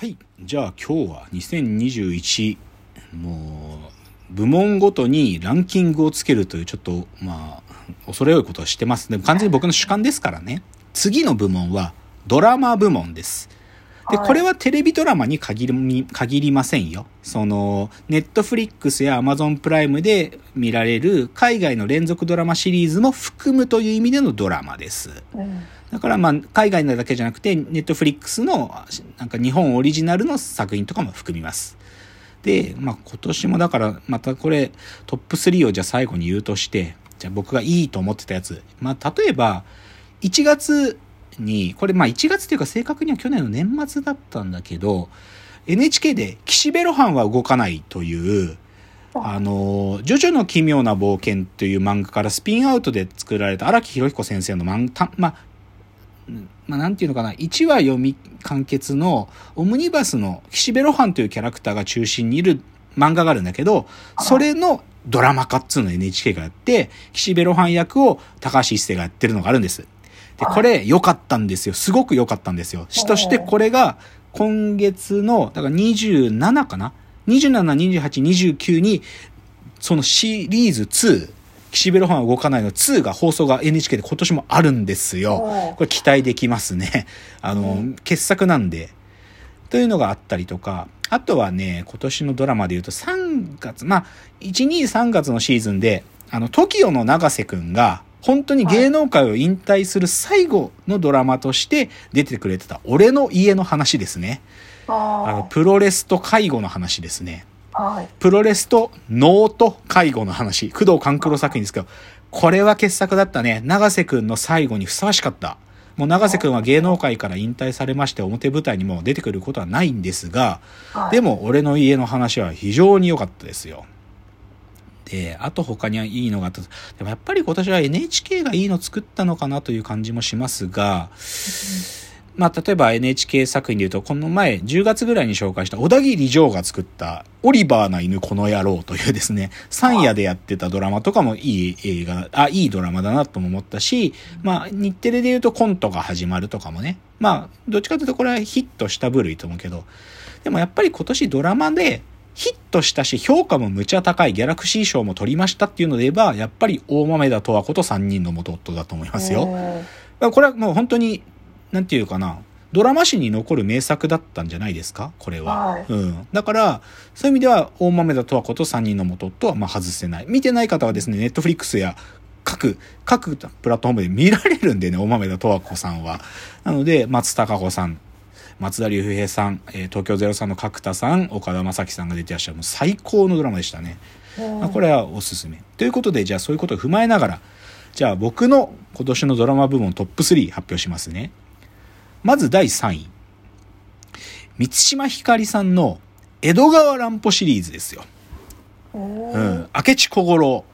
はい。じゃあ今日は2021、もう、部門ごとにランキングをつけるというちょっと、まあ、恐れ多いことをしてます。でも完全に僕の主観ですからね。次の部門はドラマ部門です。で、はいこれはテレビドラマに限り、限りませんよ。その、ネットフリックスやアマゾンプライムで見られる海外の連続ドラマシリーズも含むという意味でのドラマです。うんだからまあ、海外のだけじゃなくて、ネットフリックスの、なんか日本オリジナルの作品とかも含みます。で、まあ今年もだから、またこれ、トップ3をじゃあ最後に言うとして、じゃあ僕がいいと思ってたやつ。まあ例えば、1月に、これまあ1月っていうか正確には去年の年末だったんだけど、NHK で岸辺露伴は動かないという、あの、ジョジョの奇妙な冒険という漫画からスピンアウトで作られた荒木博彦先生の漫画、まあ、まあ、なんていうのかな、1話読み完結のオムニバスの岸辺露伴というキャラクターが中心にいる漫画があるんだけど、それのドラマ化っつうのを NHK がやって、岸辺露伴役を高橋一生がやってるのがあるんです。で、これ良かったんですよ。すごく良かったんですよ。しとしてこれが今月の、だから27かな ?27、28、29に、そのシリーズ2、岸辺露伴は動かないの2が放送が NHK で今年もあるんですよ。これ期待できますね。あの、うん傑作なんで。というのがあったりとか、あとはね、今年のドラマで言うと3月、まあ、1、2、3月のシーズンで、あの、TOKIO の永瀬くんが、本当に芸能界を引退する最後のドラマとして出てくれてた、俺の家の話ですね。あの、あプロレスと介護の話ですね。あはいプロレスと脳と介護の話。工藤官九郎作品ですけど、これは傑作だったね。長瀬くんの最後にふさわしかった。もう長瀬くんは芸能界から引退されまして表舞台にもう出てくることはないんですが、はいでも俺の家の話は非常に良かったですよ。で、あと他にはいいのがあった。でもやっぱり今年は NHK がいいの作ったのかなという感じもしますが、まあ、例えば NHK 作品で言うと、この前、10月ぐらいに紹介した小田切丈が作った、オリバーな犬この野郎というですね、三夜でやってたドラマとかもいい映画、あ、いいドラマだなとも思ったし、まあ、日テレで言うとコントが始まるとかもね、まあ、どっちかというとこれはヒットした部類と思うけど、でもやっぱり今年ドラマで、ヒットしたし、評価もむちゃ高いギャラクシー賞も取りましたっていうので言えば、やっぱり大豆田十和子と3人の元夫だと思いますよ。うんこれはもう本当に、なんていうかな、ドラマ史に残る名作だったんじゃないですか？これは。はいうん。だから、そういう意味では、大豆田十和子と三人の元とはまあ外せない。見てない方はですね、ネットフリックスや各、各プラットフォームで見られるんでね、大豆田十和子さんは。なので、松たか子さん、松田龍平さん、えー東京03の角田さん、岡田将生さんが出てらっしゃる、もう最高のドラマでしたね。うんまあ、これはおすすめ。ということで、じゃあそういうことを踏まえながら、じゃあ僕の今年のドラマ部門トップ3発表しますね。まず第3位。満島ひかりさんの江戸川乱歩シリーズですよ。うんうん。明智小五郎。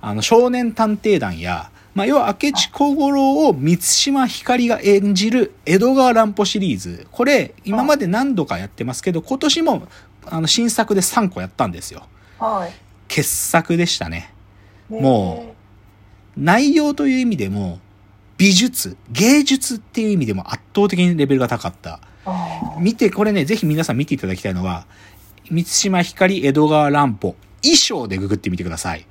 あの、少年探偵団や、まあ、要は明智小五郎を満島ひかりが演じる江戸川乱歩シリーズ。これ、今まで何度かやってますけど、今年も、あの、新作で3個やったんですよ。はい傑作でしたね。ねも内容という意味でも、美術、芸術っていう意味でも圧倒的にレベルが高かった。あ見て、これね、ぜひ皆さん見ていただきたいのは、満島ひかり江戸川乱歩、衣装でググってみてください。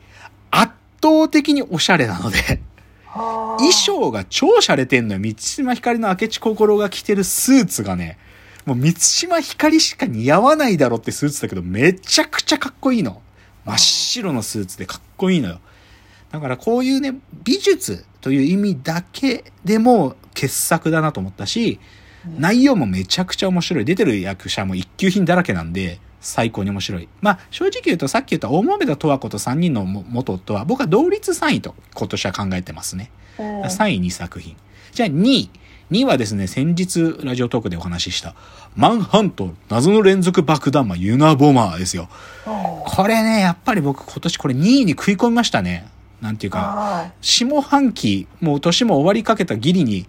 圧倒的におしゃれなので、あ衣装が超洒落てんのよ。満島ひかりの明智小五郎が着てるスーツがね、もう満島ひかりしか似合わないだろってスーツだけど、めちゃくちゃかっこいいの。真っ白のスーツでかっこいいのよ。だからこういうね、美術という意味だけでも傑作だなと思ったし、内容もめちゃくちゃ面白い。出てる役者も一級品だらけなんで、最高に面白い。まあ、正直言うとさっき言った大豆田十和子と3人の元夫は僕は同率3位と今年は考えてますね。うん3位2作品。じゃあ2位。2位はですね、先日ラジオトークでお話しした、マンハント謎の連続爆弾魔ユナボマーですよ。これね、やっぱり僕今年これ2位に食い込みましたね。なんていうか、は下半期、もう年も終わりかけたギリに、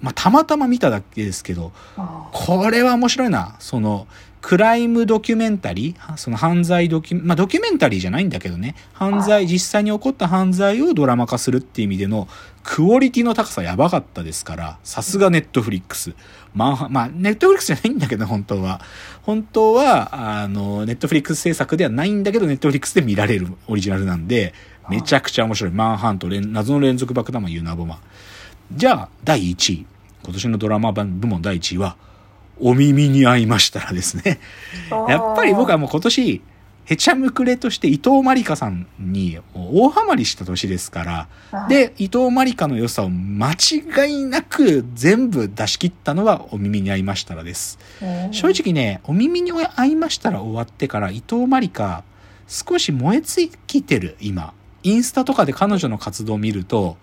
まあ、たまたま見ただけですけど、あこれは面白いな。その、クライムドキュメンタリーその犯罪ドキュ、まあ、ドキュメンタリーじゃないんだけどね。犯罪、実際に起こった犯罪をドラマ化するっていう意味での、クオリティの高さやばかったですから、さすがネットフリックス。まあ、まあ、ネットフリックスじゃないんだけど、本当は。本当は、あの、ネットフリックス制作ではないんだけど、ネットフリックスで見られるオリジナルなんで、めちゃくちゃ面白い。マンハント、連謎の連続爆弾魔ユナボマ。じゃあ、第1位。今年のドラマ版部門第1位は、お耳に合いましたらですね。やっぱり僕はもう今年、へちゃむくれとして伊藤まりかさんに大ハマりした年ですから、あ、で、伊藤まりかの良さを間違いなく全部出し切ったのはお耳に合いましたらです。うん正直ね、お耳に合いましたら終わってから伊藤まりか少し燃え尽きてる今。インスタとかで彼女の活動を見ると、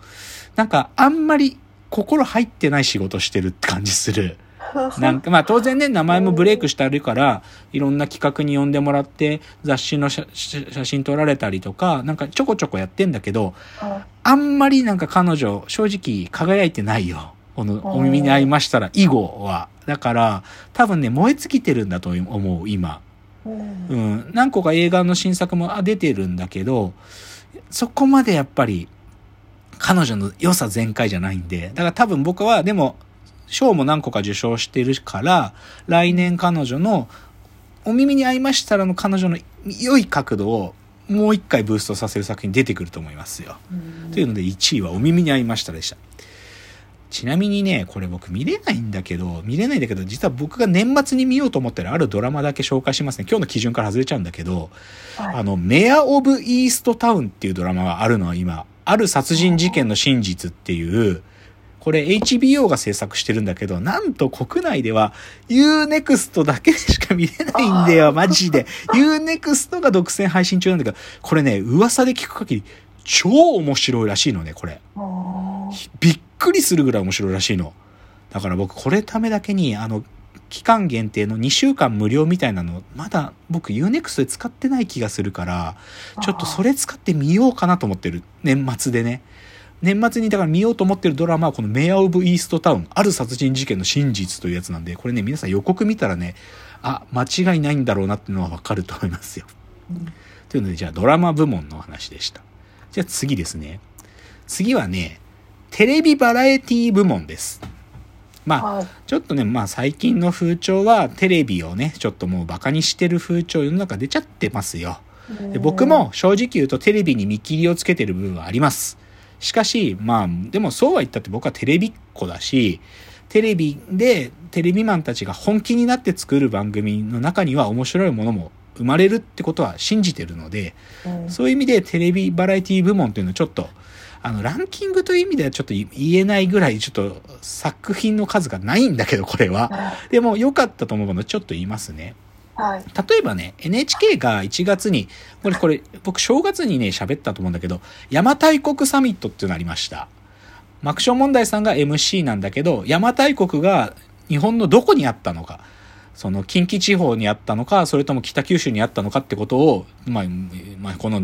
なんかあんまり心入ってない仕事してるって感じする。なんかまあ当然ね、名前もブレイクしてあるから、いろんな企画に呼んでもらって、雑誌の写写真撮られたりとか、なんかちょこちょこやってんだけど、ああんまりなんか彼女、正直輝いてないよ。このお耳に合いましたら、以後は。だから、多分ね、燃え尽きてるんだと思う、今。うんうん。何個か映画の新作もあ出てるんだけど、そこまでやっぱり、彼女の良さ全開じゃないんで、だから多分僕は、でも、賞も何個か受賞してるから、来年彼女の、お耳に合いましたらの彼女の良い角度をもう一回ブーストさせる作品出てくると思いますよ。うんというので1位はお耳に合いましたでした。ちなみにね、これ僕見れないんだけど、見れないんだけど、実は僕が年末に見ようと思ってるあるドラマだけ紹介しますね。今日の基準から外れちゃうんだけど、はいあの、メア・オブ・イースト・タウンっていうドラマがあるのは今、ある殺人事件の真実っていう、これ HBO が制作してるんだけど、なんと国内では Unext だけでしか見れないんだよ、マジで。Unext が独占配信中なんだけど、これね、噂で聞く限り、超面白いらしいのね、これ。あびっくりするぐらい面白いらしいの。だから僕これためだけに、あの、期間限定の2週間無料みたいなの、まだ僕 Unext で使ってない気がするから、ちょっとそれ使ってみようかなと思ってる。年末でね。年末にだから見ようと思ってるドラマはこのメア・オブ・イースト・タウン、ある殺人事件の真実というやつなんで、これね、皆さん予告見たらね、あ、間違いないんだろうなっていうのはわかると思いますよ。うんというので、じゃあドラマ部門のお話でした。じゃあ次ですね。次はね、テレビバラエティ部門です。まあ、はいちょっとね、まあ最近の風潮はテレビをね、ちょっともうバカにしてる風潮世の中出ちゃってますよ。で僕も正直言うとテレビに見切りをつけてる部分はあります。しかし、まあ、でもそうは言ったって僕はテレビっ子だし、テレビでテレビマンたちが本気になって作る番組の中には面白いものも生まれるってことは信じてるので、うんそういう意味でテレビバラエティ部門っていうのはちょっと、あの、ランキングという意味ではちょっと言えないぐらいちょっと作品の数がないんだけど、これは。でも良かったと思うものちょっと言いますね。はい例えばね、NHK が1月に、これ、これ、僕正月にね、喋ったと思うんだけど、邪馬台国サミットっていうのがありました。マクション問題さんが MC なんだけど、邪馬台国が日本のどこにあったのか、その近畿地方にあったのか、それとも北九州にあったのかってことを、まあ、まあ、この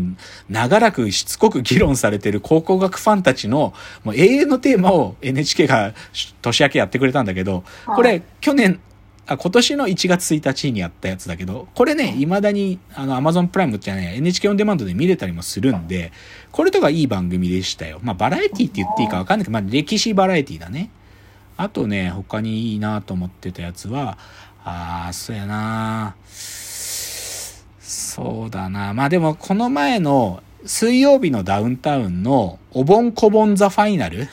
長らくしつこく議論されてる考古学ファンたちのもう永遠のテーマを NHK が年明けやってくれたんだけど、これ、去年、あ、今年の1月1日にやったやつだけど、これね、未だに、あの、Amazon プライムじゃね、NHK オンデマンドで見れたりもするんで、これとかいい番組でしたよ。まあ、バラエティって言っていいかわかんないけど、まあ、歴史バラエティだね。あとね、他にいいなと思ってたやつは、あー、そうやな。そうだな。まあでも、この前の水曜日のダウンタウンのお盆こぼんザファイナル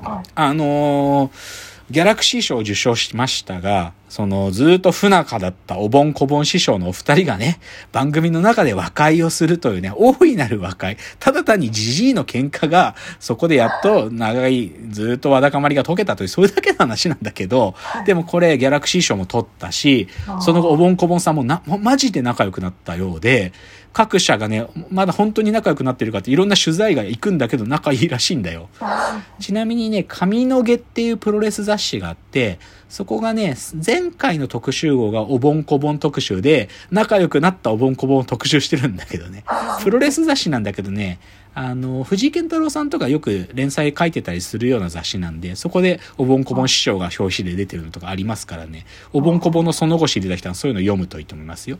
はい。あのーギャラクシー賞を受賞しましたが、その、ずーっと不仲だったお盆こぼん師匠のお二人がね、番組の中で和解をするというね、大いなる和解。ただ単にジジイの喧嘩が、そこでやっと長い、ずーっとわだかまりが解けたという、それだけの話なんだけど、でもこれギャラクシー賞も取ったし、その後おぼんこぼんさんもな、もうマジで仲良くなったようで、各社がね、まだ本当に仲良くなってるかっていろんな取材が行くんだけど仲いいらしいんだよ。あちなみにね、髪の毛っていうプロレス雑誌があって、そこがね、前回の特集号がおぼんこぼん特集で、仲良くなったおぼんこぼんを特集してるんだけどね。プロレス雑誌なんだけどね、あの、藤井健太郎さんとかよく連載書いてたりするような雑誌なんで、そこでおぼんこぼん師匠が表紙で出てるのとかありますからね、おぼんこぼんのその後知りた人はそういうの読むといいと思いますよ。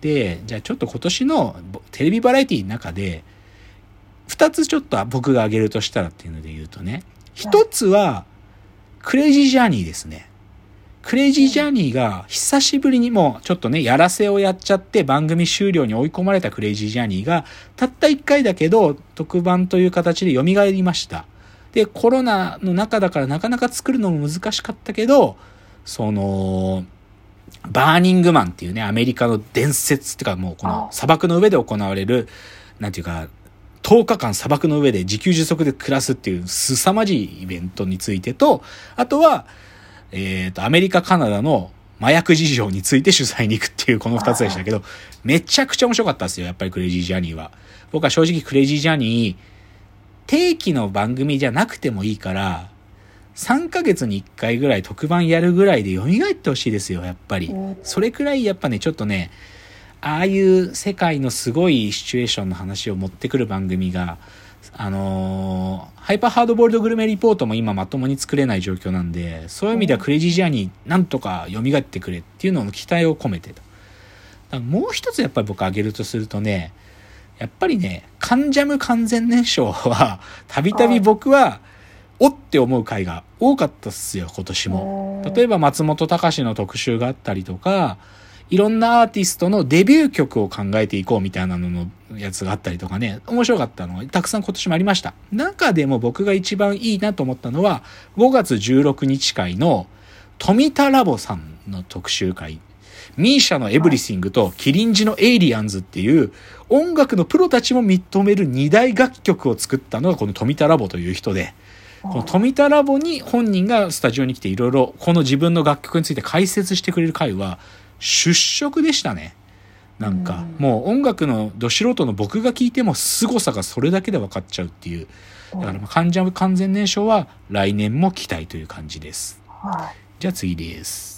で、じゃあちょっと今年のテレビバラエティの中で、二つちょっと僕が挙げるとしたらっていうので言うとね、一つは、クレイジージャーニーですね。クレイジージャーニーが久しぶりにもちょっとね、やらせをやっちゃって番組終了に追い込まれたクレイジージャーニーが、たった一回だけど特番という形で蘇りました。で、コロナの中だからなかなか作るのも難しかったけど、その、バーニングマンっていうね、アメリカの伝説っていうかもうこの砂漠の上で行われる、なんていうか、10日間砂漠の上で自給自足で暮らすっていう凄まじいイベントについてと、あとは、えっ、と、アメリカ、カナダの麻薬事情について取材に行くっていうこの二つでしたけど、めちゃくちゃ面白かったですよ、やっぱりクレイジージャーニーは。僕は正直クレイジージャーニー、定期の番組じゃなくてもいいから、3ヶ月に1回ぐらい特番やるぐらいで蘇ってほしいですよ、やっぱり。それくらいやっぱね、ちょっとね、ああいう世界のすごいシチュエーションの話を持ってくる番組が、あのーハイパーハードボールドグルメリポートも今まともに作れない状況なんで、そういう意味ではクレイジージャーになんとか蘇ってくれっていうのの期待を込めてと。もう一つやっぱり僕挙げるとするとね、やっぱりね、カンジャム完全燃焼は、たびたび僕は、おって思う回が多かったっすよ、今年も。例えば松本隆の特集があったりとか、いろんなアーティストのデビュー曲を考えていこうみたいなののやつがあったりとかね、面白かったのがたくさん今年もありました。中でも僕が一番いいなと思ったのは、5月16日会の富田ラボさんの特集会。MISIA の Everything とキリンジのエイリアンズっていう音楽のプロたちも認める二大楽曲を作ったのがこの冨田ラボという人で、この冨田ラボに本人がスタジオに来ていろいろこの自分の楽曲について解説してくれる回は出色でしたね。なんか、もう音楽のど素人の僕が聞いても凄さがそれだけで分かっちゃうっていう。だから、関ジャム完全燃焼は来年も期待という感じです。はい。じゃあ次です。